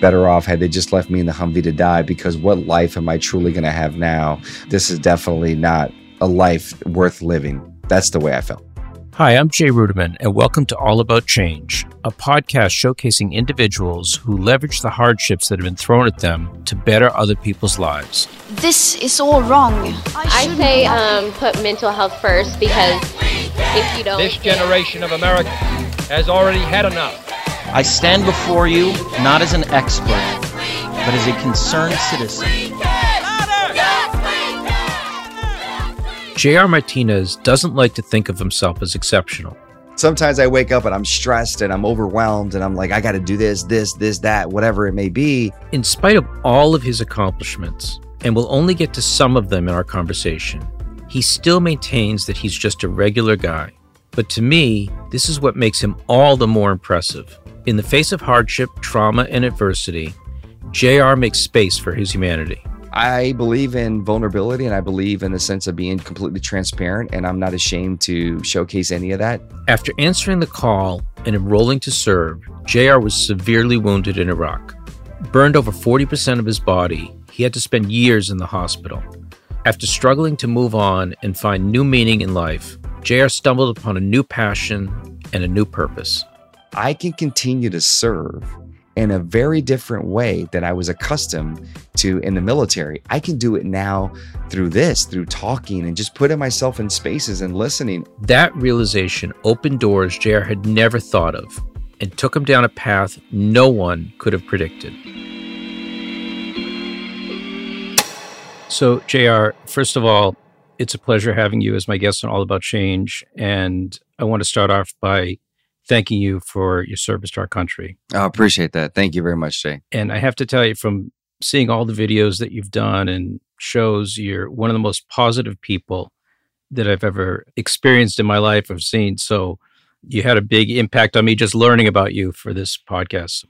better off had they just left me in the Humvee to die because what life am I truly going to have now? This is definitely not a life worth living. That's the way I felt. Hi, I'm Jay Ruderman, and welcome to All About Change, a podcast showcasing individuals who leverage the hardships that have been thrown at them to better other people's lives. This is all wrong. I say um, put mental health first because if you don't. This generation of America has already had enough. I stand before you not as an expert, but as a concerned citizen. J.R. Martinez doesn't like to think of himself as exceptional. Sometimes I wake up and I'm stressed and I'm overwhelmed and I'm like, I got to do this, this, this, that, whatever it may be. In spite of all of his accomplishments, and we'll only get to some of them in our conversation, he still maintains that he's just a regular guy. But to me, this is what makes him all the more impressive. In the face of hardship, trauma, and adversity, JR makes space for his humanity. I believe in vulnerability and I believe in the sense of being completely transparent, and I'm not ashamed to showcase any of that. After answering the call and enrolling to serve, JR was severely wounded in Iraq. Burned over 40% of his body, he had to spend years in the hospital. After struggling to move on and find new meaning in life, JR stumbled upon a new passion and a new purpose. I can continue to serve in a very different way than I was accustomed to in the military. I can do it now through this, through talking and just putting myself in spaces and listening. That realization opened doors JR had never thought of and took him down a path no one could have predicted. So, JR, first of all, it's a pleasure having you as my guest on All About Change. And I want to start off by thanking you for your service to our country. I appreciate that. Thank you very much, Jay. And I have to tell you, from seeing all the videos that you've done and shows, you're one of the most positive people that I've ever experienced in my life. I've seen. So you had a big impact on me just learning about you for this podcast.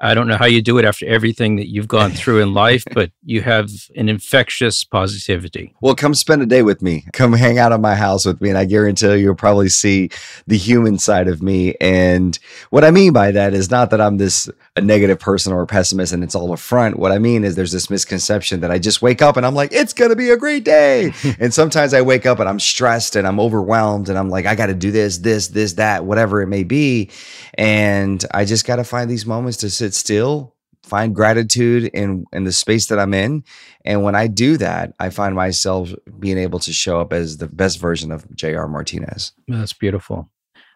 I don't know how you do it after everything that you've gone through in life, but you have an infectious positivity. Well, come spend a day with me. Come hang out at my house with me, and I guarantee you'll probably see the human side of me. And what I mean by that is not that I'm this a negative person or a pessimist and it's all a front. What I mean is there's this misconception that I just wake up and I'm like, it's gonna be a great day. and sometimes I wake up and I'm stressed and I'm overwhelmed and I'm like, I gotta do this, this, this, that, whatever it may be. And I just gotta find these moments to sit still, find gratitude in in the space that I'm in. And when I do that, I find myself being able to show up as the best version of JR Martinez. That's beautiful.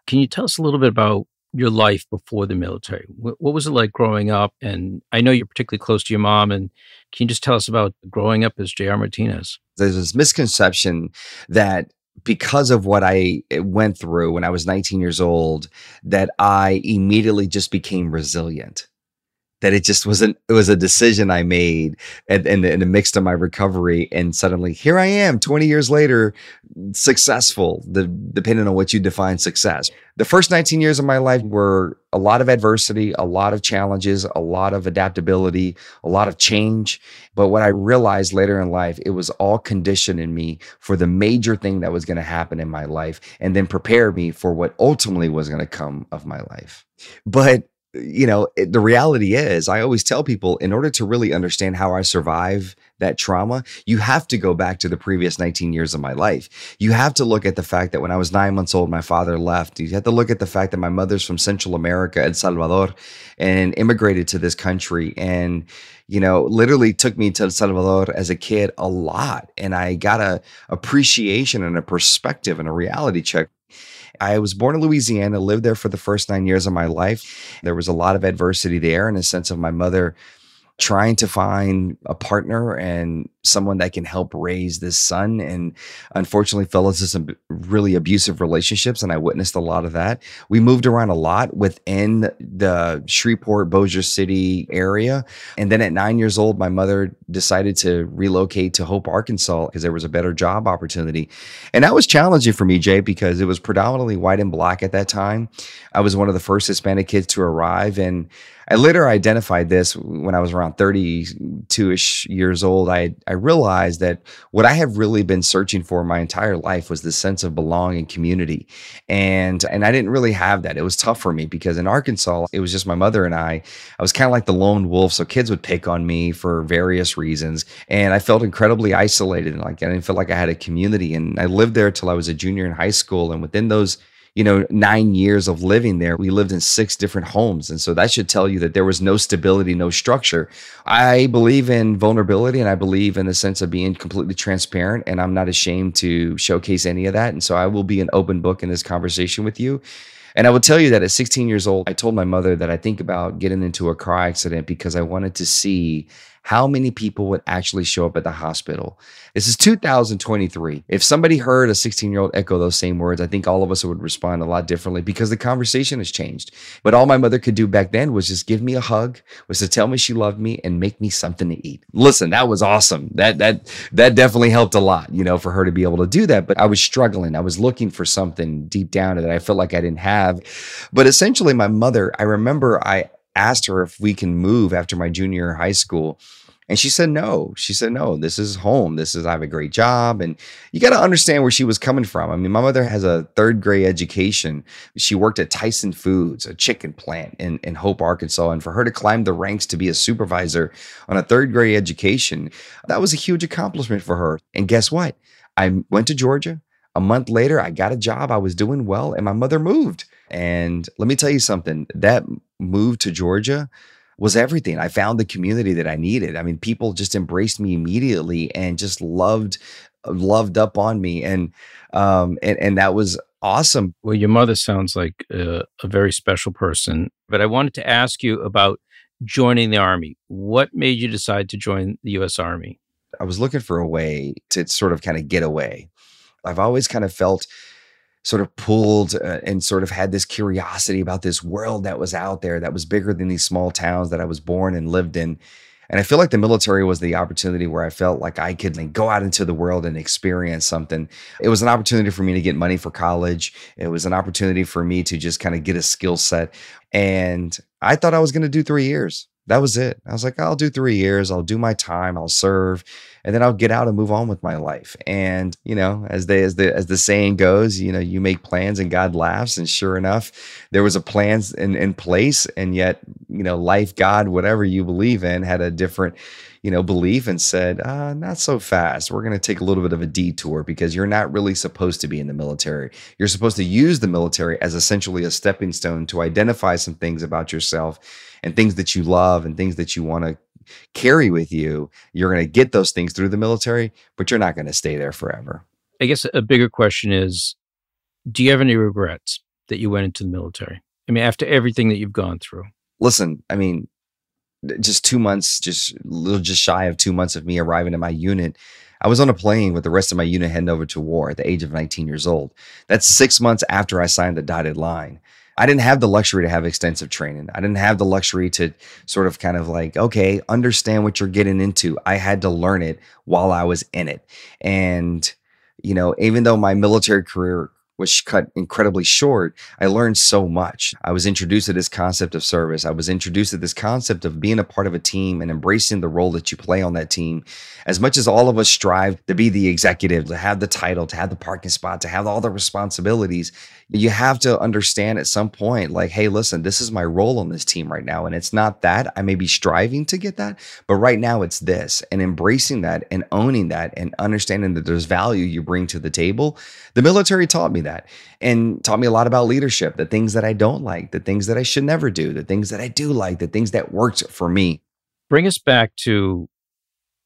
Can you tell us a little bit about your life before the military? What, what, was it like growing up? And I know you're particularly close to your mom. And can you just tell us about growing up as J.R. Martinez? There's this misconception that because of what I eh, went through when I was 19 years old, that I immediately just became resilient that it just wasn't it was a decision i made and the midst of my recovery and suddenly here i am 20 years later successful the, depending on what you define success. The first 19 years of my life were a lot of adversity a lot of challenges a lot of adaptability a lot of change but what i realized later in life it was all conditioning me for the major thing that was going to happen in my life and then prepare me for what ultimately was going to come of my life. But you know, it, the reality is, I always tell people in order to really understand how I survive that trauma, you have to go back to the previous 19 years of my life. You have to look at the fact that when I was nine months old, my father left. You have to look at the fact that my mother's from Central America, El Salvador, and immigrated to this country. And, you know, literally took me to El Salvador as a kid a lot. And I got a appreciation and a perspective and a reality check I was born in Louisiana, lived there for the first nine years of my life. There was a lot of adversity there in a sense of my mother trying to find a partner and someone that can help raise this son. And unfortunately, fell into some really abusive relationships. And I witnessed a lot of that. We moved around a lot within the Shreveport, Bossier City area. And then at nine years old, my mother decided to relocate to Hope, Arkansas, because there was a better job opportunity. And that was challenging for me, Jay, because it was predominantly white and black at that time. I was one of the first Hispanic kids to arrive. And I later identified this when I was around 32 ish years old. I realized that what I have really been searching for my entire life was this sense of belonging community. And and I didn't really have that. It was tough for me because in Arkansas, it was just my mother and I. I was kind of like the lone wolf. So kids would pick on me for various reasons. And I felt incredibly isolated and like I didn't feel like I had a community. And I lived there till I was a junior in high school. And within those you know, nine years of living there, we lived in six different homes. And so that should tell you that there was no stability, no structure. I believe in vulnerability and I believe in the sense of being completely transparent. And I'm not ashamed to showcase any of that. And so I will be an open book in this conversation with you. And I will tell you that at 16 years old, I told my mother that I think about getting into a car accident because I wanted to see how many people would actually show up at the hospital. This is 2023. If somebody heard a 16 year old echo those same words, I think all of us would respond a lot differently because the conversation has changed. But all my mother could do back then was just give me a hug, was to tell me she loved me and make me something to eat. Listen, that was awesome. That that that definitely helped a lot, you know, for her to be able to do that. But I was struggling. I was looking for something deep down that I felt like I didn't have. But essentially, my mother, I remember I asked her if we can move after my junior high school. And she said no. She said no. This is home. This is I have a great job, and you got to understand where she was coming from. I mean, my mother has a third grade education. She worked at Tyson Foods, a chicken plant in in Hope, Arkansas, and for her to climb the ranks to be a supervisor on a third grade education, that was a huge accomplishment for her. And guess what? I went to Georgia. A month later, I got a job. I was doing well, and my mother moved. And let me tell you something that move to Georgia was everything. I found the community that I needed. I mean, people just embraced me immediately and just loved loved up on me and um and and that was awesome. Well, your mother sounds like a, a very special person, but I wanted to ask you about joining the army. What made you decide to join the US Army? I was looking for a way to sort of kind of get away. I've always kind of felt sort of pulled uh, and sort of had this curiosity about this world that was out there that was bigger than these small towns that I was born and lived in. And I feel like the military was the opportunity where I felt like I could like, go out into the world and experience something. It was an opportunity for me to get money for college. It was an opportunity for me to just kind of get a skill set. And I thought I was going to do three years. That was it. I was like, I'll do three years. I'll do my time. I'll serve and then I'll get out and move on with my life. And you know, as they as the as the saying goes, you know, you make plans and God laughs. And sure enough, there was a plan in in place, and yet you know, life, God, whatever you believe in, had a different you know belief and said, uh, not so fast. We're going to take a little bit of a detour because you're not really supposed to be in the military. You're supposed to use the military as essentially a stepping stone to identify some things about yourself and things that you love and things that you want to carry with you. You're going to get those things through the military, but you're not going to stay there forever. I guess a bigger question is do you have any regrets that you went into the military? I mean, after everything that you've gone through? Listen, I mean, just two months, just little just shy of two months of me arriving at my unit. I was on a plane with the rest of my unit heading over to war at the age of 19 years old. That's six months after I signed the dotted line. I didn't have the luxury to have extensive training. I didn't have the luxury to sort of kind of like, okay, understand what you're getting into. I had to learn it while I was in it. And, you know, even though my military career was cut incredibly short, I learned so much. I was introduced to this concept of service. I was introduced to this concept of being a part of a team and embracing the role that you play on that team. As much as all of us strive to be the executive, to have the title, to have the parking spot, to have all the responsibilities, you have to understand at some point, like, hey, listen, this is my role on this team right now. And it's not that. I may be striving to get that, but right now it's this. And embracing that and owning that and understanding that there's value you bring to the table. The military taught me that and taught me a lot about leadership, the things that I don't like, the things that I should never do, the things that I do like, the things that worked for me. Bring us back to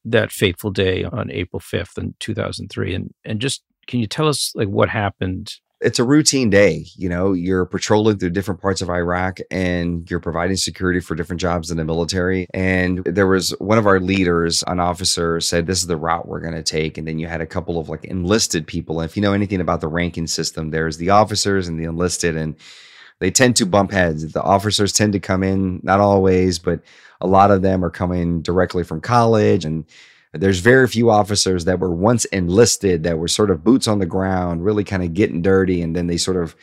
that fateful day on April 5th in 2003 and and just can you tell us like what happened it's a routine day. You know, you're patrolling through different parts of Iraq and you're providing security for different jobs in the military. And there was one of our leaders, an officer, said, This is the route we're going to take. And then you had a couple of like enlisted people. And if you know anything about the ranking system, there's the officers and the enlisted, and they tend to bump heads. The officers tend to come in, not always, but a lot of them are coming directly from college and there's very few officers that were once enlisted that were sort of boots on the ground, really kind of getting dirty, and then they sort of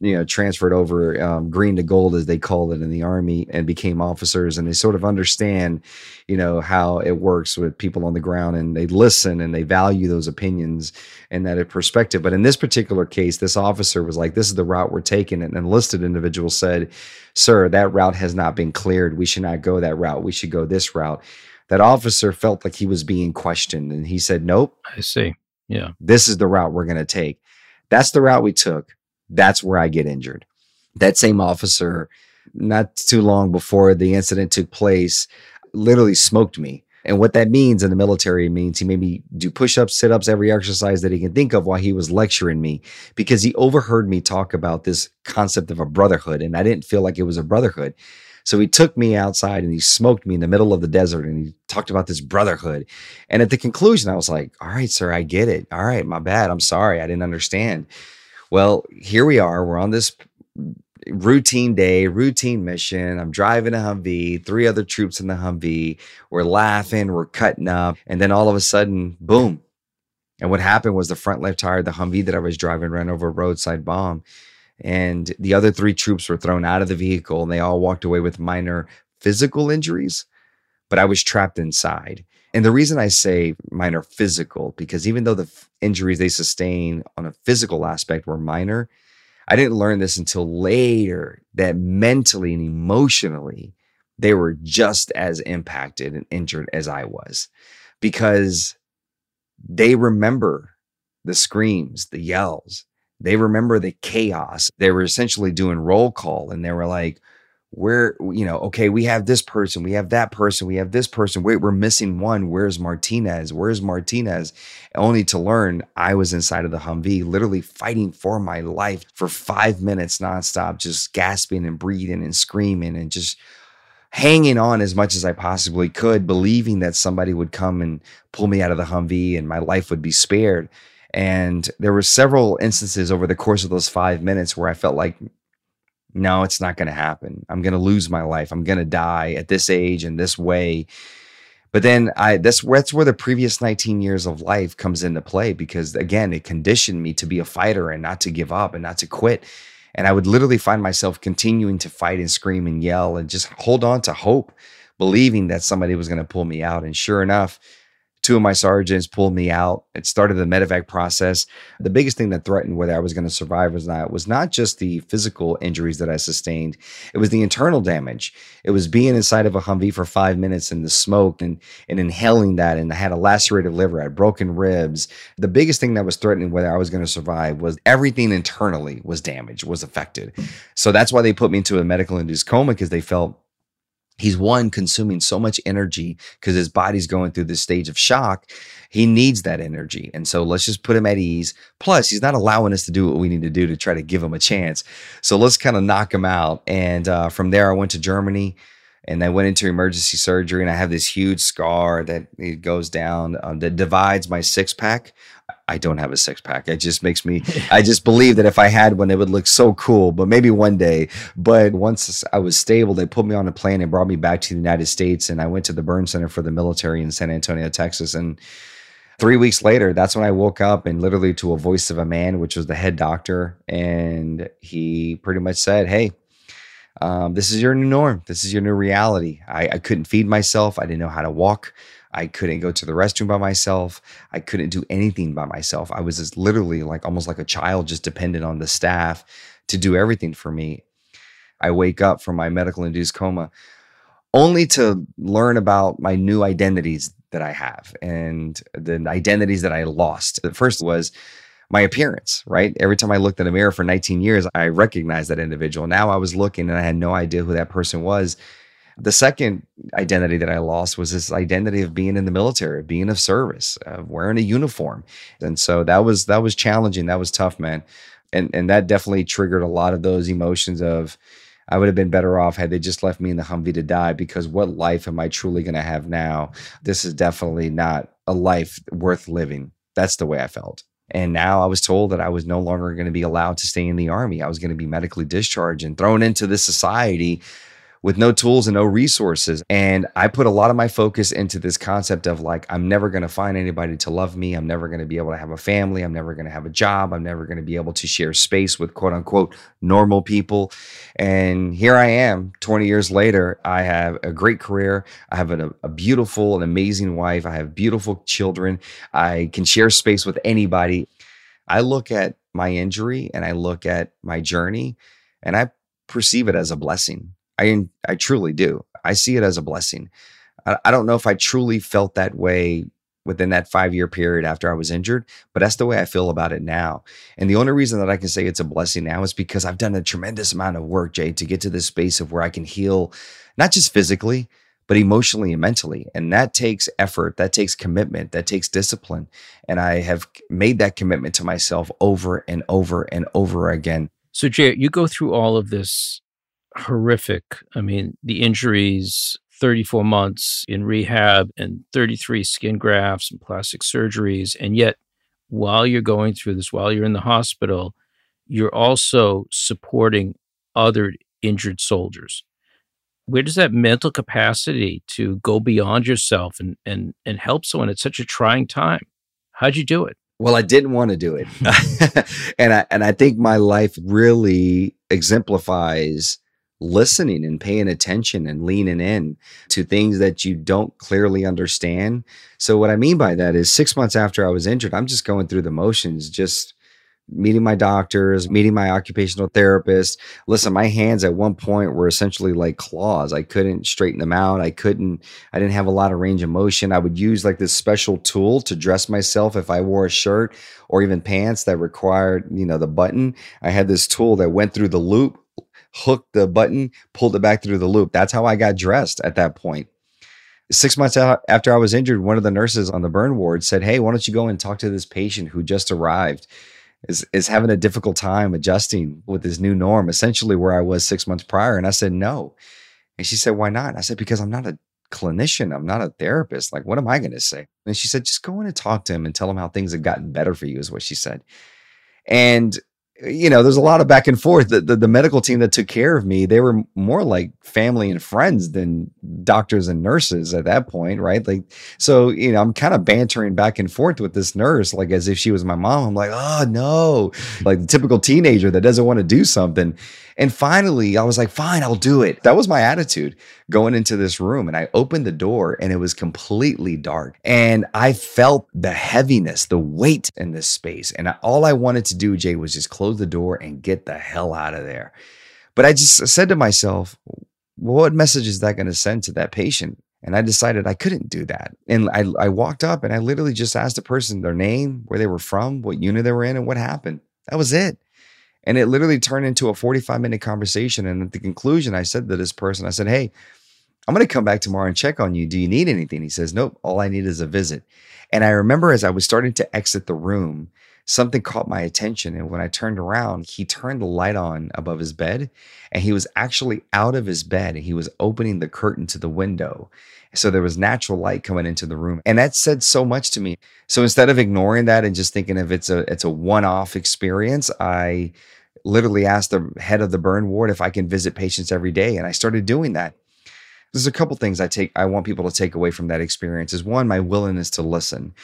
you know transferred over um, green to gold as they called it in the army and became officers and they sort of understand you know how it works with people on the ground and they listen and they value those opinions and that perspective. But in this particular case this officer was like this is the route we're taking and an enlisted individual said sir that route has not been cleared. We should not go that route. We should go this route that officer felt like he was being questioned and he said nope I see. Yeah. this is the route we're going to take. That's the route we took. That's where I get injured. That same officer, not too long before the incident took place, literally smoked me. And what that means in the military means he made me do push ups, sit ups, every exercise that he can think of while he was lecturing me because he overheard me talk about this concept of a brotherhood. And I didn't feel like it was a brotherhood. So he took me outside and he smoked me in the middle of the desert and he talked about this brotherhood. And at the conclusion, I was like, all right, sir, I get it. All right, my bad. I'm sorry. I didn't understand. Well, here we are. We're on this routine day, routine mission. I'm driving a Humvee, three other troops in the Humvee. We're laughing, we're cutting up. And then all of a sudden, boom. And what happened was the front left tire the Humvee that I was driving ran over a roadside bomb. And the other three troops were thrown out of the vehicle and they all walked away with minor physical injuries, but I was trapped inside. And the reason I say minor physical, because even though the f- injuries they sustained on a physical aspect were minor, I didn't learn this until later that mentally and emotionally, they were just as impacted and injured as I was because they remember the screams, the yells, they remember the chaos. They were essentially doing roll call and they were like, we're, you know, okay, we have this person, we have that person, we have this person. Wait, we're missing one. Where's Martinez? Where's Martinez? Only to learn I was inside of the Humvee, literally fighting for my life for five minutes nonstop, just gasping and breathing and screaming and just hanging on as much as I possibly could, believing that somebody would come and pull me out of the Humvee and my life would be spared. And there were several instances over the course of those five minutes where I felt like, no, it's not going to happen. I'm going to lose my life. I'm going to die at this age and this way. But then I that's that's where the previous 19 years of life comes into play because again, it conditioned me to be a fighter and not to give up and not to quit. And I would literally find myself continuing to fight and scream and yell and just hold on to hope, believing that somebody was going to pull me out. And sure enough, two of my sergeants pulled me out. It started the medevac process. The biggest thing that threatened whether I was going to survive or not was not just the physical injuries that I sustained, it was the internal damage. It was being inside of a Humvee for five minutes in the smoke and, and inhaling that. And I had a lacerated liver, I had broken ribs. The biggest thing that was threatening whether I was going to survive was everything internally was damaged, was affected. So that's why they put me into a medical induced coma because they felt he's one consuming so much energy because his body's going through this stage of shock. He needs that energy and so let's just put him at ease. Plus he's not allowing us to do what we need to do to try to give him a chance. So let's kind of knock him out and uh, from there i went to germany and I went into emergency surgery, and I have this huge scar that it goes down um, that divides my six pack. I don't have a six pack. It just makes me. I just believe that if I had one, it would look so cool. But maybe one day. But once I was stable, they put me on a plane and brought me back to the United States, and I went to the burn center for the military in San Antonio, Texas, and. Three weeks later, that's when I woke up and literally to a voice of a man, which was the head doctor. And he pretty much said, Hey, um, this is your new norm. This is your new reality. I, I couldn't feed myself. I didn't know how to walk. I couldn't go to the restroom by myself. I couldn't do anything by myself. I was just literally like almost like a child, just dependent on the staff to do everything for me. I wake up from my medical induced coma only to learn about my new identities that I have and the identities that I lost. The first was my appearance, right? Every time I looked in a mirror for 19 years, I recognized that individual. Now I was looking and I had no idea who that person was. The second identity that I lost was this identity of being in the military, of being of service, of wearing a uniform. And so that was that was challenging. That was tough, man. And and that definitely triggered a lot of those emotions of I would have been better off had they just left me in the Humvee to die because what life am I truly going to have now? This is definitely not a life worth living. That's the way I felt. And now I was told that I was no longer going to be allowed to stay in the army. I was going to be medically discharged and thrown into this society with no tools and no resources. And I put a lot of my focus into this concept of like, I'm never going to find anybody to love me. I'm never going to be able to have a family. I'm never going to have a job. I'm never going to be able to share space with quote unquote normal people. And here I am 20 years later. I have a great career. I have a, a beautiful and amazing wife. I have beautiful children. I can share space with anybody. I look at my injury and I look at my journey and I perceive it as a blessing. I I truly do. I see it as a blessing. I, I don't know if I truly felt that way within that five year period after I was injured, but that's the way I feel about it now. And the only reason that I can say it's a blessing now is because I've done a tremendous amount of work, Jay, to get to this space of where I can heal, not just physically, but emotionally and mentally. And that takes effort, that takes commitment, that takes discipline. And I have made that commitment to myself over and over and over again. So, Jay, you go through all of this horrific. I mean, the injuries, 34 months in rehab and 33 skin grafts and plastic surgeries. And yet, while you're going through this, while you're in the hospital, you're also supporting other injured soldiers. Where does that mental capacity to go beyond yourself and and and help someone at such a trying time? How'd you do it? Well, I didn't want to do it. and I and I think my life really exemplifies listening and paying attention and leaning in to things that you don't clearly understand. So, what I mean by that is six months after I was injured, I'm just going through the motions, just meeting my doctors, meeting my occupational therapist. Listen, my hands at one point were essentially like claws. I couldn't straighten them out. I couldn't, I didn't have a lot of range of motion. I would use like this special tool to dress myself if I wore a shirt or even pants that required, you know, the button. I had this tool that went through the loop hooked the button, pulled it back through the loop. That's how I got dressed at that point. Six months after I was injured, one of the nurses on the burn ward said, Hey, why don't you go and talk to this patient who just arrived? Is, is having a difficult time adjusting with this new norm, essentially where I was six months prior. And I said, no. And she said, why not? I said, because I'm not a clinician. I'm not a therapist. Like, what am I going to say? And she said, just go in and talk to him and tell him how things have gotten better for you, is what she said. And you know, there's a lot of back and forth. The, the, the, medical team that took care of me, they were more like family and friends than doctors and nurses at that point, right? Like, so, you know, I'm kind of bantering back and forth with this nurse, like as if she was my mom. I'm like, oh no, like the typical teenager that doesn't want to do something. And finally, I was like, fine, I'll do it. That was my attitude going into this room. And I opened the door and it was completely dark. And I felt the heaviness, the weight in this space. And all I wanted to do, Jay, was just close the door and get the hell out of there. But I just said to myself, what message is that going to send to that patient? And I decided I couldn't do that. And I, I walked up and I literally just asked the person their name, where they were from, what unit they were in, and what happened. That was it. And it literally turned into a 45 minute conversation. And at the conclusion, I said to this person, I said, Hey, I'm going to come back tomorrow and check on you. Do you need anything? He says, Nope, all I need is a visit. And I remember as I was starting to exit the room, something caught my attention. And when I turned around, he turned the light on above his bed and he was actually out of his bed and he was opening the curtain to the window. So there was natural light coming into the room. And that said so much to me. So instead of ignoring that and just thinking if it's a it's a one-off experience, I literally asked the head of the burn ward if I can visit patients every day. And I started doing that. There's a couple things I take I want people to take away from that experience is one, my willingness to listen.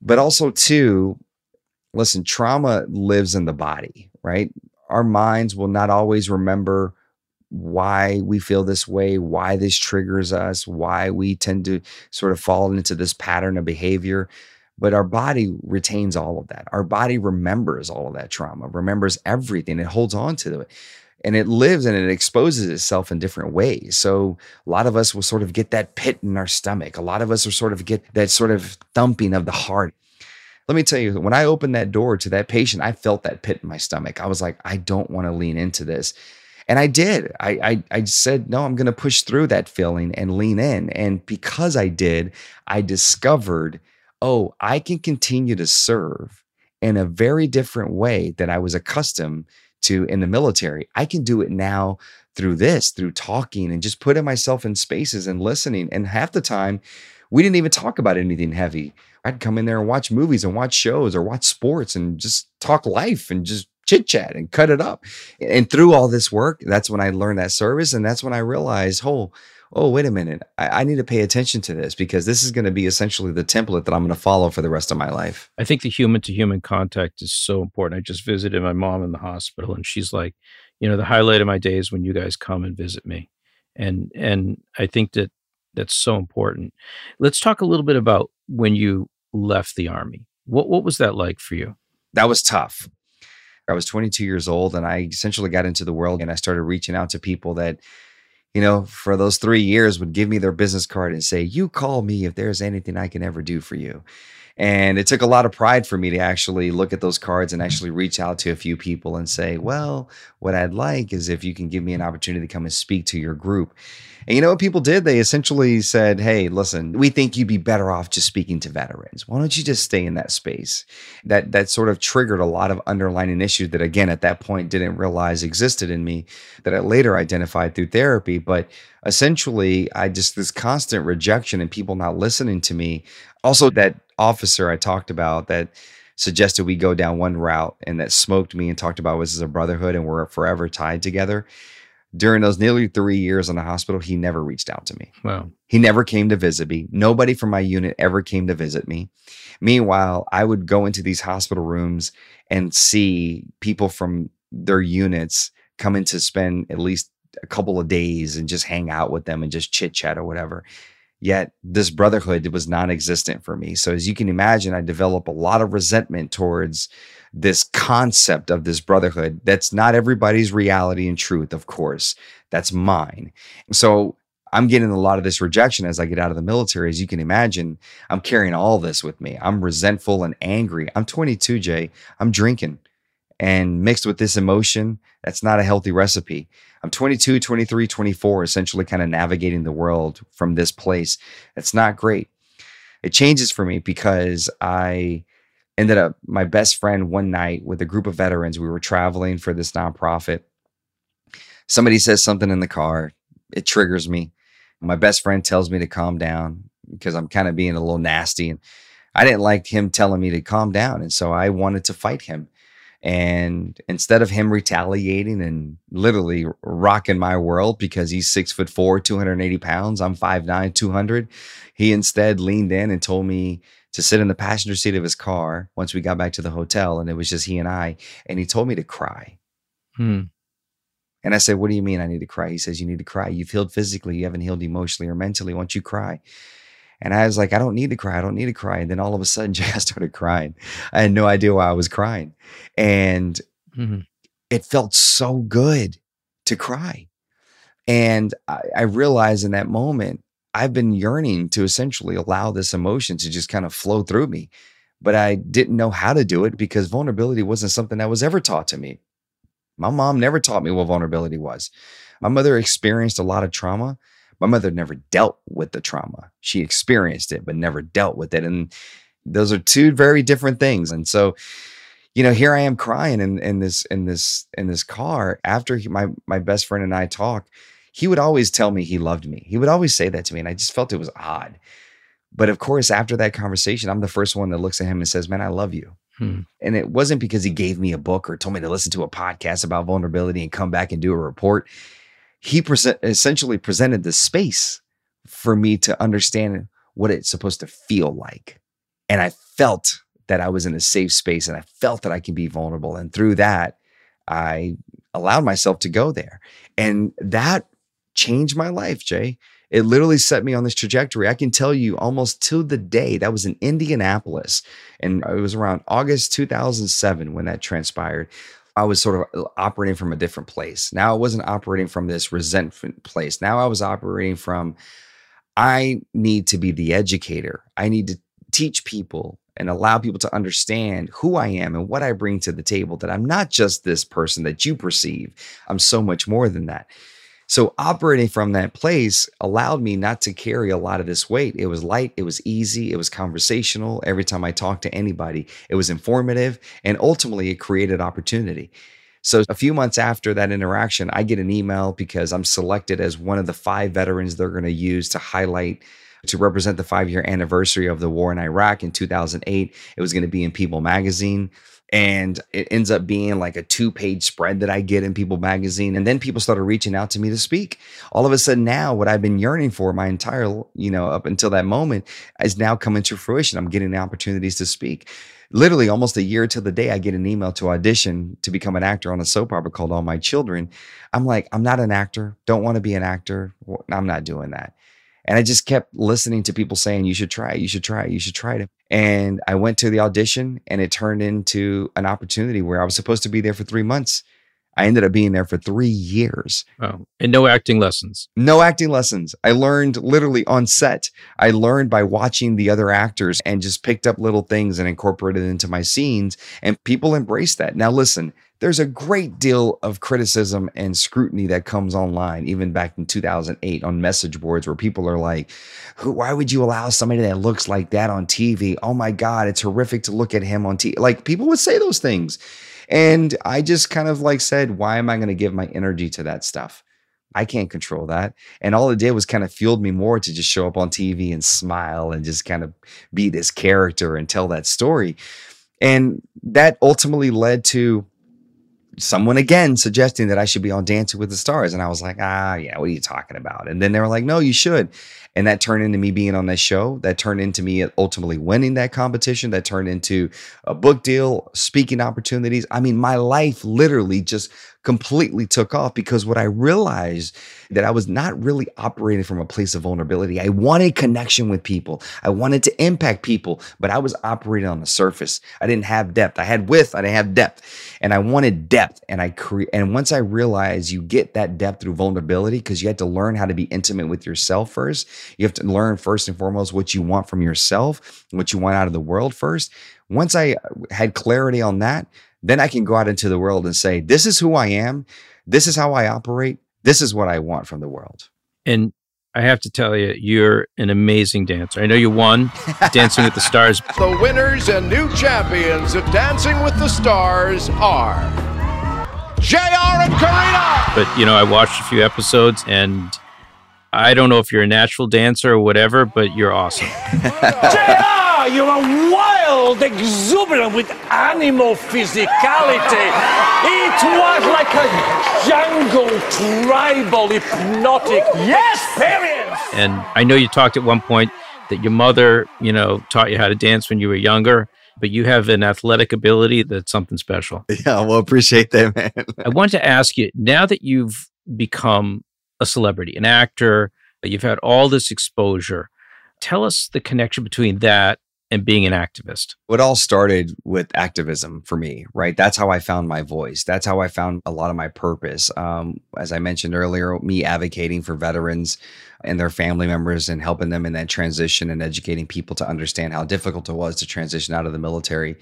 But also two, listen, trauma lives in the body, right? Our minds will not always remember why we feel this way, why this triggers us, why we tend to sort of fall into this pattern of behavior but our body retains all of that. Our body remembers all of that trauma, remembers everything, it holds on to it. And it lives and it exposes itself in different ways. So a lot of us will sort of get that pit in our stomach. A lot of us will sort of get that sort of thumping of the heart. Let me tell you, when I opened that door to that patient, I felt that pit in my stomach. I was like, I don't want to lean into this. And I did. I, I, I said, no, I'm going to push through that feeling and lean in. And because I did, I discovered oh, I can continue to serve in a very different way that I was accustomed to in the military. I can do it now through this, through talking and just putting myself in spaces and listening. And half the time, we didn't even talk about anything heavy. I'd come in there and watch movies and watch shows or watch sports and just talk life and just chit chat and cut it up. And through all this work, that's when I learned that service. And that's when I realized, oh, oh, wait a minute. I, I need to pay attention to this because this is going to be essentially the template that I'm going to follow for the rest of my life. I think the human to human contact is so important. I just visited my mom in the hospital and she's like, you know, the highlight of my day is when you guys come and visit me. And and I think that that's so important. Let's talk a little bit about when you left the army. What what was that like for you? That was tough. I was 22 years old and I essentially got into the world and I started reaching out to people that you know, for those three years would give me their business card and say, You call me if there's anything I can ever do for you. And it took a lot of pride for me to actually look at those cards and actually reach out to a few people and say, Well, what I'd like is if you can give me an opportunity to come and speak to your group. And you know what people did? They essentially said, Hey, listen, we think you'd be better off just speaking to veterans. Why don't you just stay in that space? That that sort of triggered a lot of underlying issues that again at that point didn't realize existed in me that I later identified through therapy. But essentially, I just this constant rejection and people not listening to me. Also, that officer I talked about that suggested we go down one route and that smoked me and talked about was as a brotherhood and we're forever tied together during those nearly three years in the hospital, he never reached out to me. Wow. He never came to visit me. Nobody from my unit ever came to visit me. Meanwhile, I would go into these hospital rooms and see people from their units coming to spend at least a couple of days and just hang out with them and just chit chat or whatever. Yet this brotherhood was non existent for me. So, as you can imagine, I develop a lot of resentment towards this concept of this brotherhood. That's not everybody's reality and truth, of course. That's mine. So I'm getting a lot of this rejection as I get out of the military. As you can imagine, I'm carrying all this with me. I'm resentful and angry. I'm 22, Jay. I'm drinking. And mixed with this emotion, that's not a healthy recipe. I'm 22, 23, 24, essentially kind of navigating the world from this place. It's not great. It changes for me because I ended up my best friend one night with a group of veterans. We were traveling for this nonprofit. Somebody says something in the car. It triggers me. My best friend tells me to calm down because I'm kind of being a little nasty. And I didn't like him telling me to calm down. And so I wanted to fight him. And instead of him retaliating and literally rocking my world because he's six foot four, 280 pounds, I'm 5'9, 200, he instead leaned in and told me to sit in the passenger seat of his car once we got back to the hotel and it was just he and I. And he told me to cry. Hmm. And I said, What do you mean I need to cry? He says, You need to cry. You've healed physically, you haven't healed emotionally or mentally. Once you cry. And I was like, I don't need to cry. I don't need to cry. And then all of a sudden, Jay, I started crying. I had no idea why I was crying. And mm-hmm. it felt so good to cry. And I, I realized in that moment, I've been yearning to essentially allow this emotion to just kind of flow through me. But I didn't know how to do it because vulnerability wasn't something that was ever taught to me. My mom never taught me what vulnerability was. My mother experienced a lot of trauma. My mother never dealt with the trauma. She experienced it, but never dealt with it. And those are two very different things. And so, you know, here I am crying in, in this in this in this car after he, my my best friend and I talk he would always tell me he loved me. He would always say that to me. And I just felt it was odd. But of course, after that conversation, I'm the first one that looks at him and says, Man, I love you. Hmm. And it wasn't because he gave me a book or told me to listen to a podcast about vulnerability and come back and do a report. He present, essentially presented the space for me to understand what it's supposed to feel like. And I felt that I was in a safe space and I felt that I can be vulnerable. And through that, I allowed myself to go there. And that changed my life, Jay. It literally set me on this trajectory. I can tell you almost to the day that was in Indianapolis. And it was around August 2007 when that transpired. I was sort of uh, operating from a different place. Now I wasn't operating from this resentment place. Now I was operating from, I need to be the educator. I need to teach people and allow people to understand who I am and what I bring to the table, that I'm not just this person that you perceive. I'm so much more than that. So operating from that place allowed me not to carry a lot of this weight. It was light, it was easy, it was conversational. Every time I talked to anybody, it was informative, and ultimately it created opportunity. So a few months after that interaction, I get an email because I'm selected as one of the five veterans they're going to use to highlight to represent the five year anniversary of the war in Iraq in 2008. It was going to be in People magazine. And it ends up being like a two page spread that I get in People magazine. And then people started reaching out to me to speak. All of a sudden, now what I've been yearning for my entire, you know, up until that moment is now coming to fruition. I'm getting the opportunities to speak. Literally, almost a year to the day, I get an email to audition to become an actor on a soap opera called All My Children. I'm like, I'm not an actor, don't want to be an actor. I'm not doing that. And I just kept listening to people saying, you should try it, you should try it, you should try it. And I went to the audition and it turned into an opportunity where I was supposed to be there for three months. I ended up being there for three years. Oh, and no acting lessons. No acting lessons. I learned literally on set. I learned by watching the other actors and just picked up little things and incorporated into my scenes. And people embraced that. Now, listen, there's a great deal of criticism and scrutiny that comes online, even back in 2008 on message boards where people are like, why would you allow somebody that looks like that on TV? Oh my God, it's horrific to look at him on TV. Like people would say those things. And I just kind of like said, why am I going to give my energy to that stuff? I can't control that. And all it did was kind of fueled me more to just show up on TV and smile and just kind of be this character and tell that story. And that ultimately led to someone again suggesting that I should be on Dancing with the Stars. And I was like, ah, yeah, what are you talking about? And then they were like, no, you should. And that turned into me being on that show. That turned into me ultimately winning that competition. That turned into a book deal, speaking opportunities. I mean, my life literally just completely took off because what I realized that I was not really operating from a place of vulnerability. I wanted connection with people. I wanted to impact people, but I was operating on the surface. I didn't have depth. I had width, I didn't have depth. And I wanted depth. And I cre- and once I realized you get that depth through vulnerability because you had to learn how to be intimate with yourself first. You have to learn first and foremost what you want from yourself, what you want out of the world first. Once I had clarity on that, then I can go out into the world and say, this is who I am. This is how I operate. This is what I want from the world. And I have to tell you, you're an amazing dancer. I know you won Dancing with the Stars. The winners and new champions of Dancing with the Stars are JR and Karina. But, you know, I watched a few episodes and I don't know if you're a natural dancer or whatever, but you're awesome. JR, you're a wild, exuberant with animal physicality. It was like a jungle, tribal, hypnotic experience. And I know you talked at one point that your mother, you know, taught you how to dance when you were younger, but you have an athletic ability that's something special. Yeah, well, appreciate that, man. I want to ask you now that you've become a celebrity, an actor, you've had all this exposure. Tell us the connection between that and being an activist. It all started with activism for me, right? That's how I found my voice. That's how I found a lot of my purpose. Um, as I mentioned earlier, me advocating for veterans and their family members and helping them in that transition and educating people to understand how difficult it was to transition out of the military.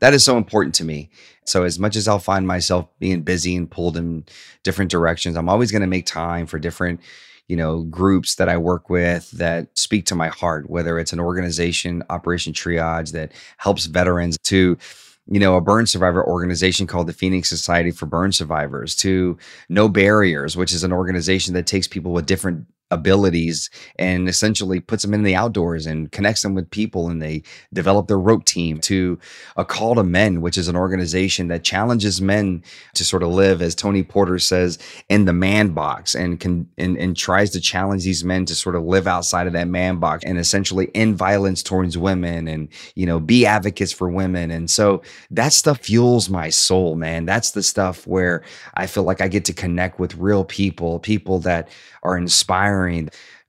That is so important to me. So, as much as I'll find myself being busy and pulled in different directions, I'm always going to make time for different you know groups that i work with that speak to my heart whether it's an organization operation triage that helps veterans to you know a burn survivor organization called the phoenix society for burn survivors to no barriers which is an organization that takes people with different abilities and essentially puts them in the outdoors and connects them with people and they develop their rope team to a call to men which is an organization that challenges men to sort of live as tony porter says in the man box and can and, and tries to challenge these men to sort of live outside of that man box and essentially end violence towards women and you know be advocates for women and so that stuff fuels my soul man that's the stuff where i feel like i get to connect with real people people that are inspiring.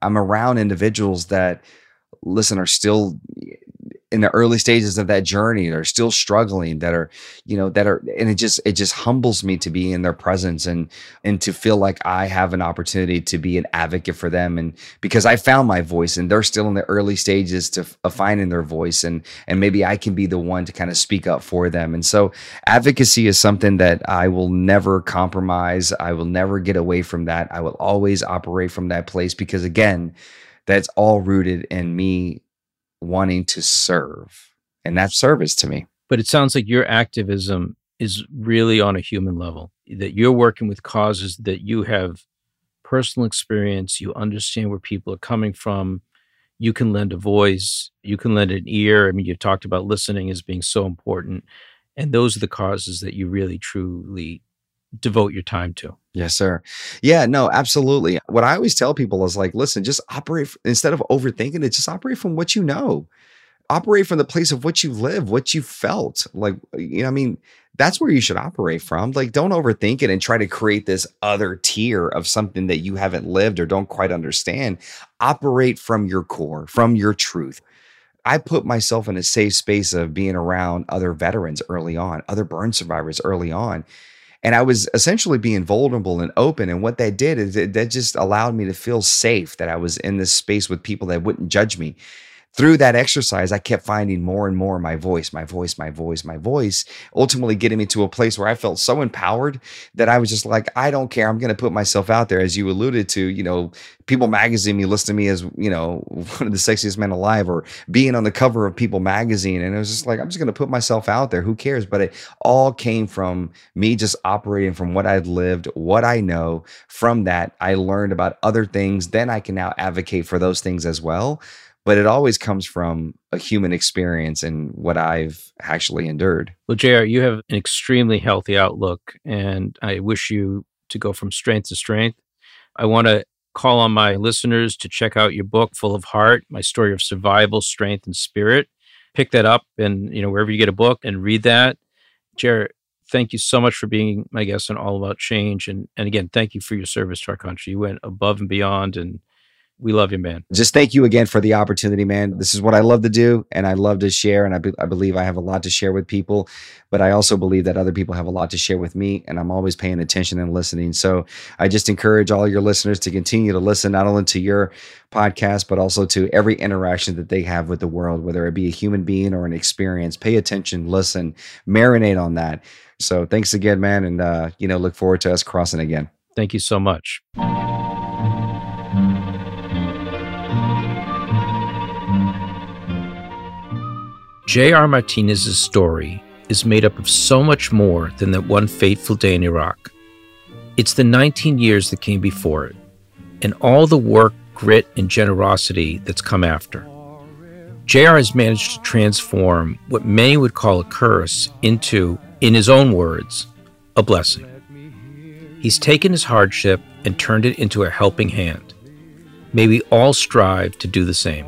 I'm around individuals that listen are still in the early stages of that journey they're still struggling that are you know that are and it just it just humbles me to be in their presence and and to feel like i have an opportunity to be an advocate for them. And because i found my voice and they're still in the early stages to of finding their voice and and maybe i can be the one to kind of speak up for them. And so advocacy is something that i will never compromise. I will never get away from that. I will always operate from that place because again that's all rooted in me wanting to serve. And that's service to me. But it sounds like your activism is really on a human level, that you're working with causes that you have personal experience, you understand where people are coming from, you can lend a voice, you can lend an ear. I mean, you've talked about listening as being so important. And those are the causes that you really truly devote your time to. Yes, sir. Yeah, no, absolutely. What I always tell people is like, listen, just operate instead of overthinking it, just operate from what you know. Operate from the place of what you live, what you felt. Like, you know, I mean, that's where you should operate from. Like, don't overthink it and try to create this other tier of something that you haven't lived or don't quite understand. Operate from your core, from your truth. I put myself in a safe space of being around other veterans early on, other burn survivors early on and I was essentially being vulnerable and open. And what that did is it, that just allowed me to feel safe that I was in this space with people that wouldn't judge me through that exercise, I kept finding more and more my voice, my voice, my voice, my voice, ultimately getting me to a place where I felt so empowered that I was just like, I don't care. I'm going to put myself out there. As you alluded to, you know, People Magazine, me listed me as, you know, one of the sexiest men alive or being on the cover of People Magazine. And it was just like, I'm just going to put myself out there. Who cares? But it all came from me just operating from what I'd lived, what I know. From that, I learned about other things. Then I can now advocate for those things as well but it always comes from a human experience and what I've actually endured. Well, JR, you have an extremely healthy outlook, and I wish you to go from strength to strength. I want to call on my listeners to check out your book, Full of Heart, my story of survival, strength, and spirit. Pick that up and, you know, wherever you get a book and read that. JR, thank you so much for being my guest on All About Change. And, and again, thank you for your service to our country. You went above and beyond and we love you, man. Just thank you again for the opportunity, man. This is what I love to do, and I love to share. And I, be- I believe I have a lot to share with people, but I also believe that other people have a lot to share with me, and I'm always paying attention and listening. So I just encourage all your listeners to continue to listen not only to your podcast, but also to every interaction that they have with the world, whether it be a human being or an experience. Pay attention, listen, marinate on that. So thanks again, man, and uh, you know, look forward to us crossing again. Thank you so much. J.R. Martinez's story is made up of so much more than that one fateful day in Iraq. It's the 19 years that came before it, and all the work, grit, and generosity that's come after. JR has managed to transform what many would call a curse into, in his own words, a blessing. He's taken his hardship and turned it into a helping hand. May we all strive to do the same.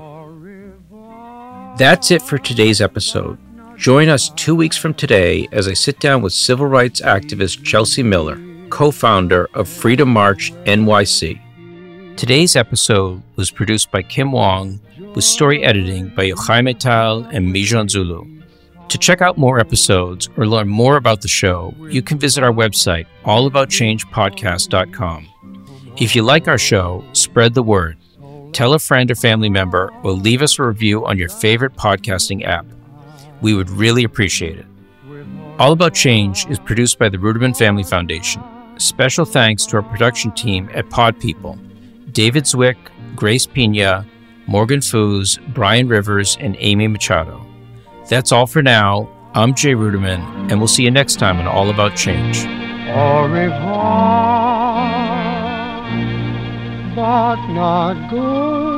That's it for today's episode. Join us two weeks from today as I sit down with civil rights activist Chelsea Miller, co founder of Freedom March NYC. Today's episode was produced by Kim Wong, with story editing by Yochai Tal and Mijan Zulu. To check out more episodes or learn more about the show, you can visit our website, allaboutchangepodcast.com. If you like our show, spread the word tell a friend or family member, or leave us a review on your favorite podcasting app. We would really appreciate it. All About Change is produced by the Ruderman Family Foundation. Special thanks to our production team at Pod People David Zwick, Grace Pina, Morgan Foos, Brian Rivers, and Amy Machado. That's all for now. I'm Jay Ruderman, and we'll see you next time on All About Change. Not good.